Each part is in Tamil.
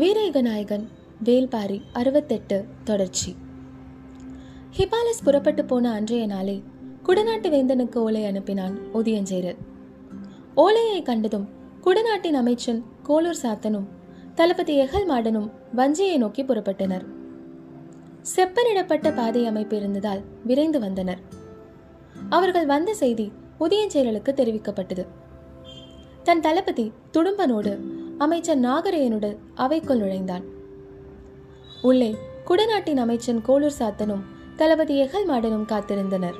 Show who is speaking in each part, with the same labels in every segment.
Speaker 1: வீரேக நாயகன் வேல்பாரி அறுபத்தெட்டு தொடர்ச்சி. ஹிபாலஸ் புறப்பட்டு போன அன்றைய நாளே குடநாட்டு வேந்தனுக்கு ஓலை அனுப்பினான் உதயஞ்சேரர் ஓலையை கண்டதும் குடநாட்டின் அமைச்சன் கோலூர் சாத்தனும் தளபதி எகல் மாடனும் வஞ்சியை நோக்கி புறப்பட்டனர். செப்பனிடப்பட்ட பாதை அமைப்பு இருந்ததால் விரைந்து வந்தனர். அவர்கள் வந்த செய்தி உதயஞ்சேரலுக்கு தெரிவிக்கப்பட்டது. தன் தளபதி துடும்பனோடு அமைச்சர் நாகரையனுடன் அவைக்குள் நுழைந்தான். உள்ளே குடநாட்டின் அமைச்சன் கோளூர் சாத்தனும் தளபதி எகல் மாடனும் காத்திருந்தனர்.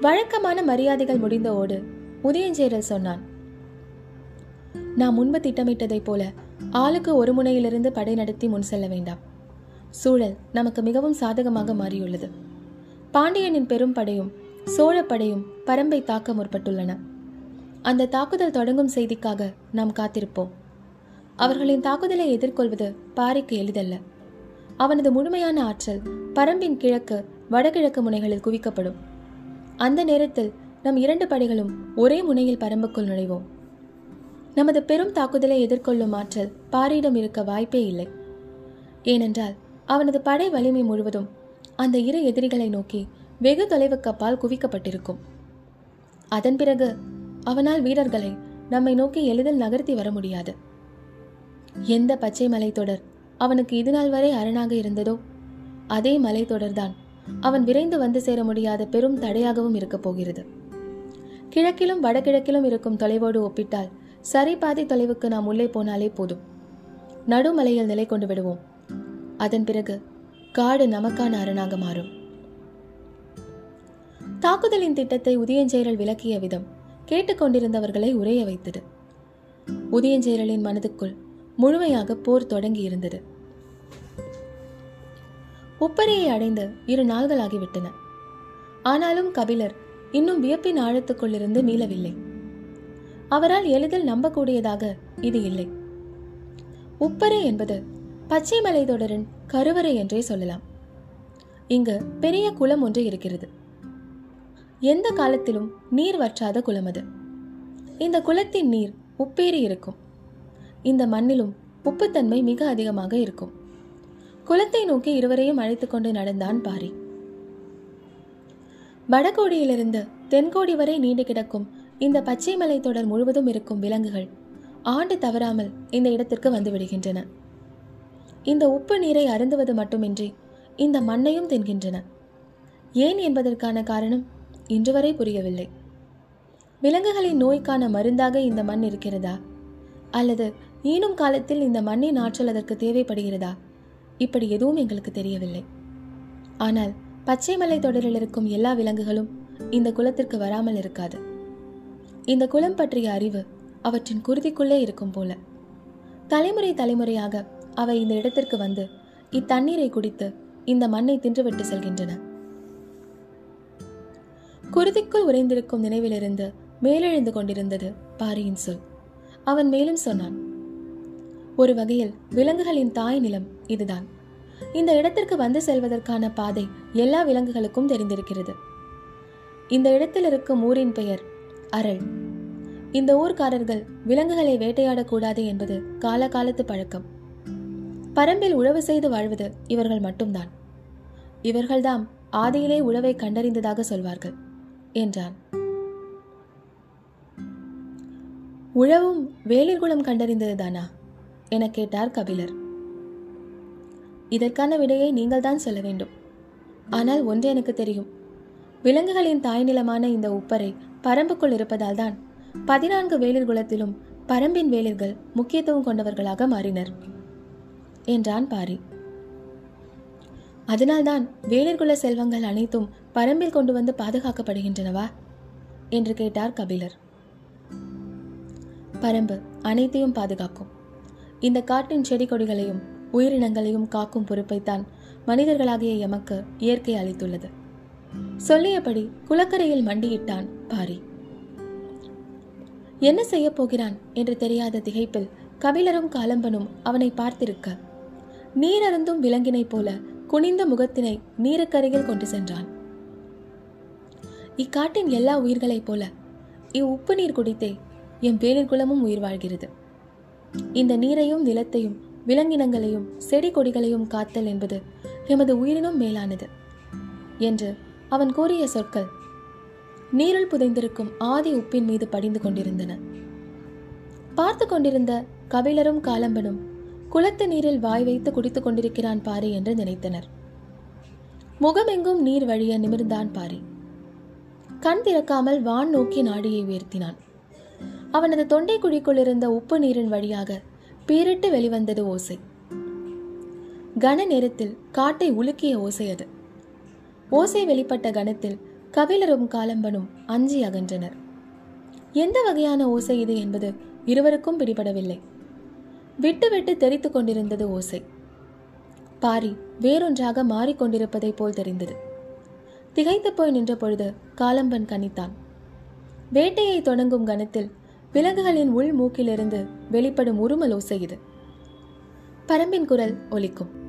Speaker 1: வழக்கமான மரியாதைகள் முடிந்தவோடு உதயஞ்சேரல் சொன்னான். நாம் முன்பு திட்டமிட்டதைப் போல ஆளுக்கு ஒரு முனையிலிருந்து படை நடத்தி முன் செல்ல வேண்டாம். சூழல் நமக்கு மிகவும் சாதகமாக மாறியுள்ளது. பாண்டியனின் பெரும் படையும் சோழ படையும் பரம்பை தாக்க முற்பட்டுள்ளன. அந்த தாக்குதல் தொடங்கும் செய்திக்காக நாம் காத்திருப்போம். அவர்களின் தாக்குதலை எதிர்கொள்வது பாரிக்கு எளிதல்ல. அவனது முழுமையான ஆற்றல் பரம்பின் கிழக்கு வடகிழக்கு முனைகளில் குவிக்கப்படும். அந்த நேரத்தில் நம் இரண்டு படைகளும் ஒரே முனையில் பரம்புக்குள் நுழைவோம். நமது பெரும் தாக்குதலை எதிர்கொள்ளும் ஆற்றல் பாரியிடம் இருக்க வாய்ப்பே இல்லை. ஏனென்றால் அவனது படை வலிமை முழுவதும் அந்த இரு எதிரிகளை நோக்கி வெகு தொலைவுக்கு அப்பால் குவிக்கப்பட்டிருக்கும். அதன் பிறகு அவனால் வீரர்களை நம்மை நோக்கி எளிதில் நகர்த்தி வர முடியாது. எந்த பச்சை மலைத்தொடர் அவனுக்கு இதுநாள் வரை அரணாக இருந்ததோ அதே மலைத்தொடர்தான் அவன் விரைந்து வந்து சேர முடியாத பெரும் தடையாகவும் இருக்கப் போகிறது. கிழக்கிலும் வடகிழக்கிலும் இருக்கும் தொலைவோடு ஒப்பிட்டால் சரி பாதி தொலைவுக்கு நாம் உள்ளே போனாலே போதும். நடுமலையில் நிலை கொண்டு விடுவோம். அதன் பிறகு காடு நமக்கான அரணாக மாறும். தாக்குதலின் திட்டத்தை உதயஞ்செயரல் விளக்கிய விதம் கேட்டுக்கொண்டிருந்தவர்களை உரைய வைத்தது. உதயஞ்சேரலின் மனதுக்குள் முழுமையாக போர் தொடங்கி இருந்தது உப்பரையை அடைந்து இரு நாள்களாகிவிட்டன. ஆனாலும் கபிலர் இன்னும் வியப்பின் ஆழத்துக்குள்ளிருந்து மீளவில்லை. அவரால் எளிதில் நம்பக்கூடியதாக இது இல்லை. உப்பரை என்பது பச்சை மலைத்தொடரின் கருவறை என்றே சொல்லலாம். இங்கு பெரிய குளம் ஒன்று இருக்கிறது. எந்த காலத்திலும் நீர் வற்றாத குளம் அது. இந்த குளத்தின் நீர் உப்பேறி இருக்கும். இந்த மண்ணிலும் உப்புத்தன்மை மிக அதிகமாக இருக்கும். குளத்தை நோக்கி இருவரையும் அழைத்து கொண்டு நடந்தான் பாரி. வடகோடியிலிருந்து தென்கோடி வரை நீண்டு கிடக்கும் இந்த பச்சை மலை தொடர் முழுவதும் இருக்கும் விலங்குகள் ஆண்டு தவறாமல் இந்த இடத்திற்கு வந்துவிடுகின்றன இந்த உப்பு நீரை அருந்துவது மட்டுமின்றி இந்த மண்ணையும் தின்கின்றன. ஏன் என்பதற்கான காரணம் இன்று வரை புரியவில்லை. விலங்குகளின் நோய்க்கான மருந்தாக இந்த மண் இருக்கிறதா? அல்லது ஈனும் காலத்தில் இந்த மண்ணின் ஆற்றல் அதற்கு தேவைப்படுகிறதா? இப்படி எதுவும் எங்களுக்கு தெரியவில்லை. ஆனால் பச்சை மலை தொடரில் இருக்கும் எல்லா விலங்குகளும் இந்த குலத்திற்கு வராமல் இருக்காது. இந்த குலம் பற்றிய அறிவு அவற்றின் குருதிக்குள்ளே இருக்கும் போல. தலைமுறை தலைமுறையாக அவை இந்த இடத்திற்கு வந்து இத்தண்ணீரை குடித்து இந்த மண்ணை தின்றுவிட்டு செல்கின்றன. குருதிக்குள் உறைந்திருக்கும் நினைவிலிருந்து மேலெழுந்து கொண்டிருந்தது பாரியின் சொல். அவன் மேலும் சொன்னான் ஒரு வகையில் விலங்குகளின் தாய் நிலம் இதுதான். இந்த இடத்திற்கு வந்து செல்வதற்கான பாதை எல்லா விலங்குகளுக்கும் தெரிந்திருக்கிறது. இந்த இடத்தில் இருக்கும் ஊரின் பெயர் அரள். இந்த ஊர்க்காரர்கள் விலங்குகளை வேட்டையாடக்கூடாது என்பது காலகாலத்து பழக்கம். பரம்பில் உழவு செய்து வாழ்வது இவர்கள் மட்டும்தான். இவர்கள்தாம் ஆதியிலே உழவை கண்டறிந்ததாக சொல்வார்கள். என்றான். உழவும் வேலிர்குளம் கண்டறிந்ததுதானா என கேட்டார் கபிலர். இதற்கான விடையை நீங்கள்தான் சொல்ல வேண்டும். ஆனால் ஒன்று எனக்கு தெரியும். விலங்குகளின் தாய் நிலமான இந்த உப்பரை பரம்புக்குள் இருப்பதால் தான் பதினான்கு வேலிர் குலத்திலும் பரம்பின் வேலிர்கள் முக்கியத்துவம் கொண்டவர்களாக மாறினர் என்றான் பாரி. அதனால்தான் வேலிர்குல செல்வங்கள் அனைத்தும் பரம்பில் கொண்டு வந்து பாதுகாக்கப்படுகின்றனவா? என்று கேட்டார் கபிலர். பரம்பு அனைத்தையும் பாதுகாக்கும். இந்த காட்டின் செடி கொடிகளையும் உயிரினங்களையும் காக்கும் பொறுப்பைத்தான் மனிதர்களாகிய எமக்கு இயற்கை அளித்துள்ளது. சொல்லியபடி குளக்கரையில் மண்டியிட்டான் பாரி. என்ன செய்யப் போகிறான்? என்று தெரியாத திகைப்பில் கபிலரும் காலம்பனும் அவனை பார்த்திருக்க. நீரருந்தும் விலங்கினைப் போல குனிந்த முகத்தினை நீருக்கருகில் கொண்டு சென்றான். இக்காட்டின் எல்லா உயிர்களைப் போல இவ் உப்பு நீர் குடித்தே எம் பேரின் குலமும் உயிர் வாழ்கிறது. இந்த நீரையும் நிலத்தையும் விலங்கினங்களையும் செடி கொடிகளையும் காத்தல் என்பது எமது உயிரினும் மேலானது என்று அவன் கூறிய சொற்கள் நீருள் புதைந்திருக்கும் ஆதி உப்பின் மீது படிந்து கொண்டிருந்தன. பார்த்து கொண்டிருந்த கபிலரும் காலம்பனும் குளத்து நீரில் வாய் வைத்து குடித்துக் கொண்டிருக்கிறான் பாரி என்று நினைத்தனர். முகமெங்கும் நீர் வழிய நிமிர்ந்தான் பாரி. கண் திறக்காமல் வான் நோக்கி நாடியை உயர்த்தினான். அவனது தொண்டை குழிக்குள் இருந்த உப்பு நீரின் வழியாக பீரிட்டு வெளிவந்தது ஓசை. கன நேரத்தில் காட்டை உலுக்கிய ஓசை அது. ஓசை வெளிப்பட்ட கணத்தில் கபிலரும் காலம்பனும் அஞ்சி அகன்றனர். எந்த வகையான ஓசை இது என்பது இருவருக்கும் பிடிபடவில்லை. விட்டு விட்டு தெரித்து கொண்டிருந்தது ஓசை. பாரி வேறொன்றாக மாறிக்கொண்டிருப்பதைப் போல் தெரிந்தது. திகைத்து போய் நின்ற பொழுது காலம்பன் கனித்தான் வேட்டையை தொடங்கும் கணத்தில் விலங்குகளின் உள் மூக்கிலிருந்து வெளிப்படும் உருமல் ஓசை இது. பரம்பின் குரல் ஒலிக்கும்.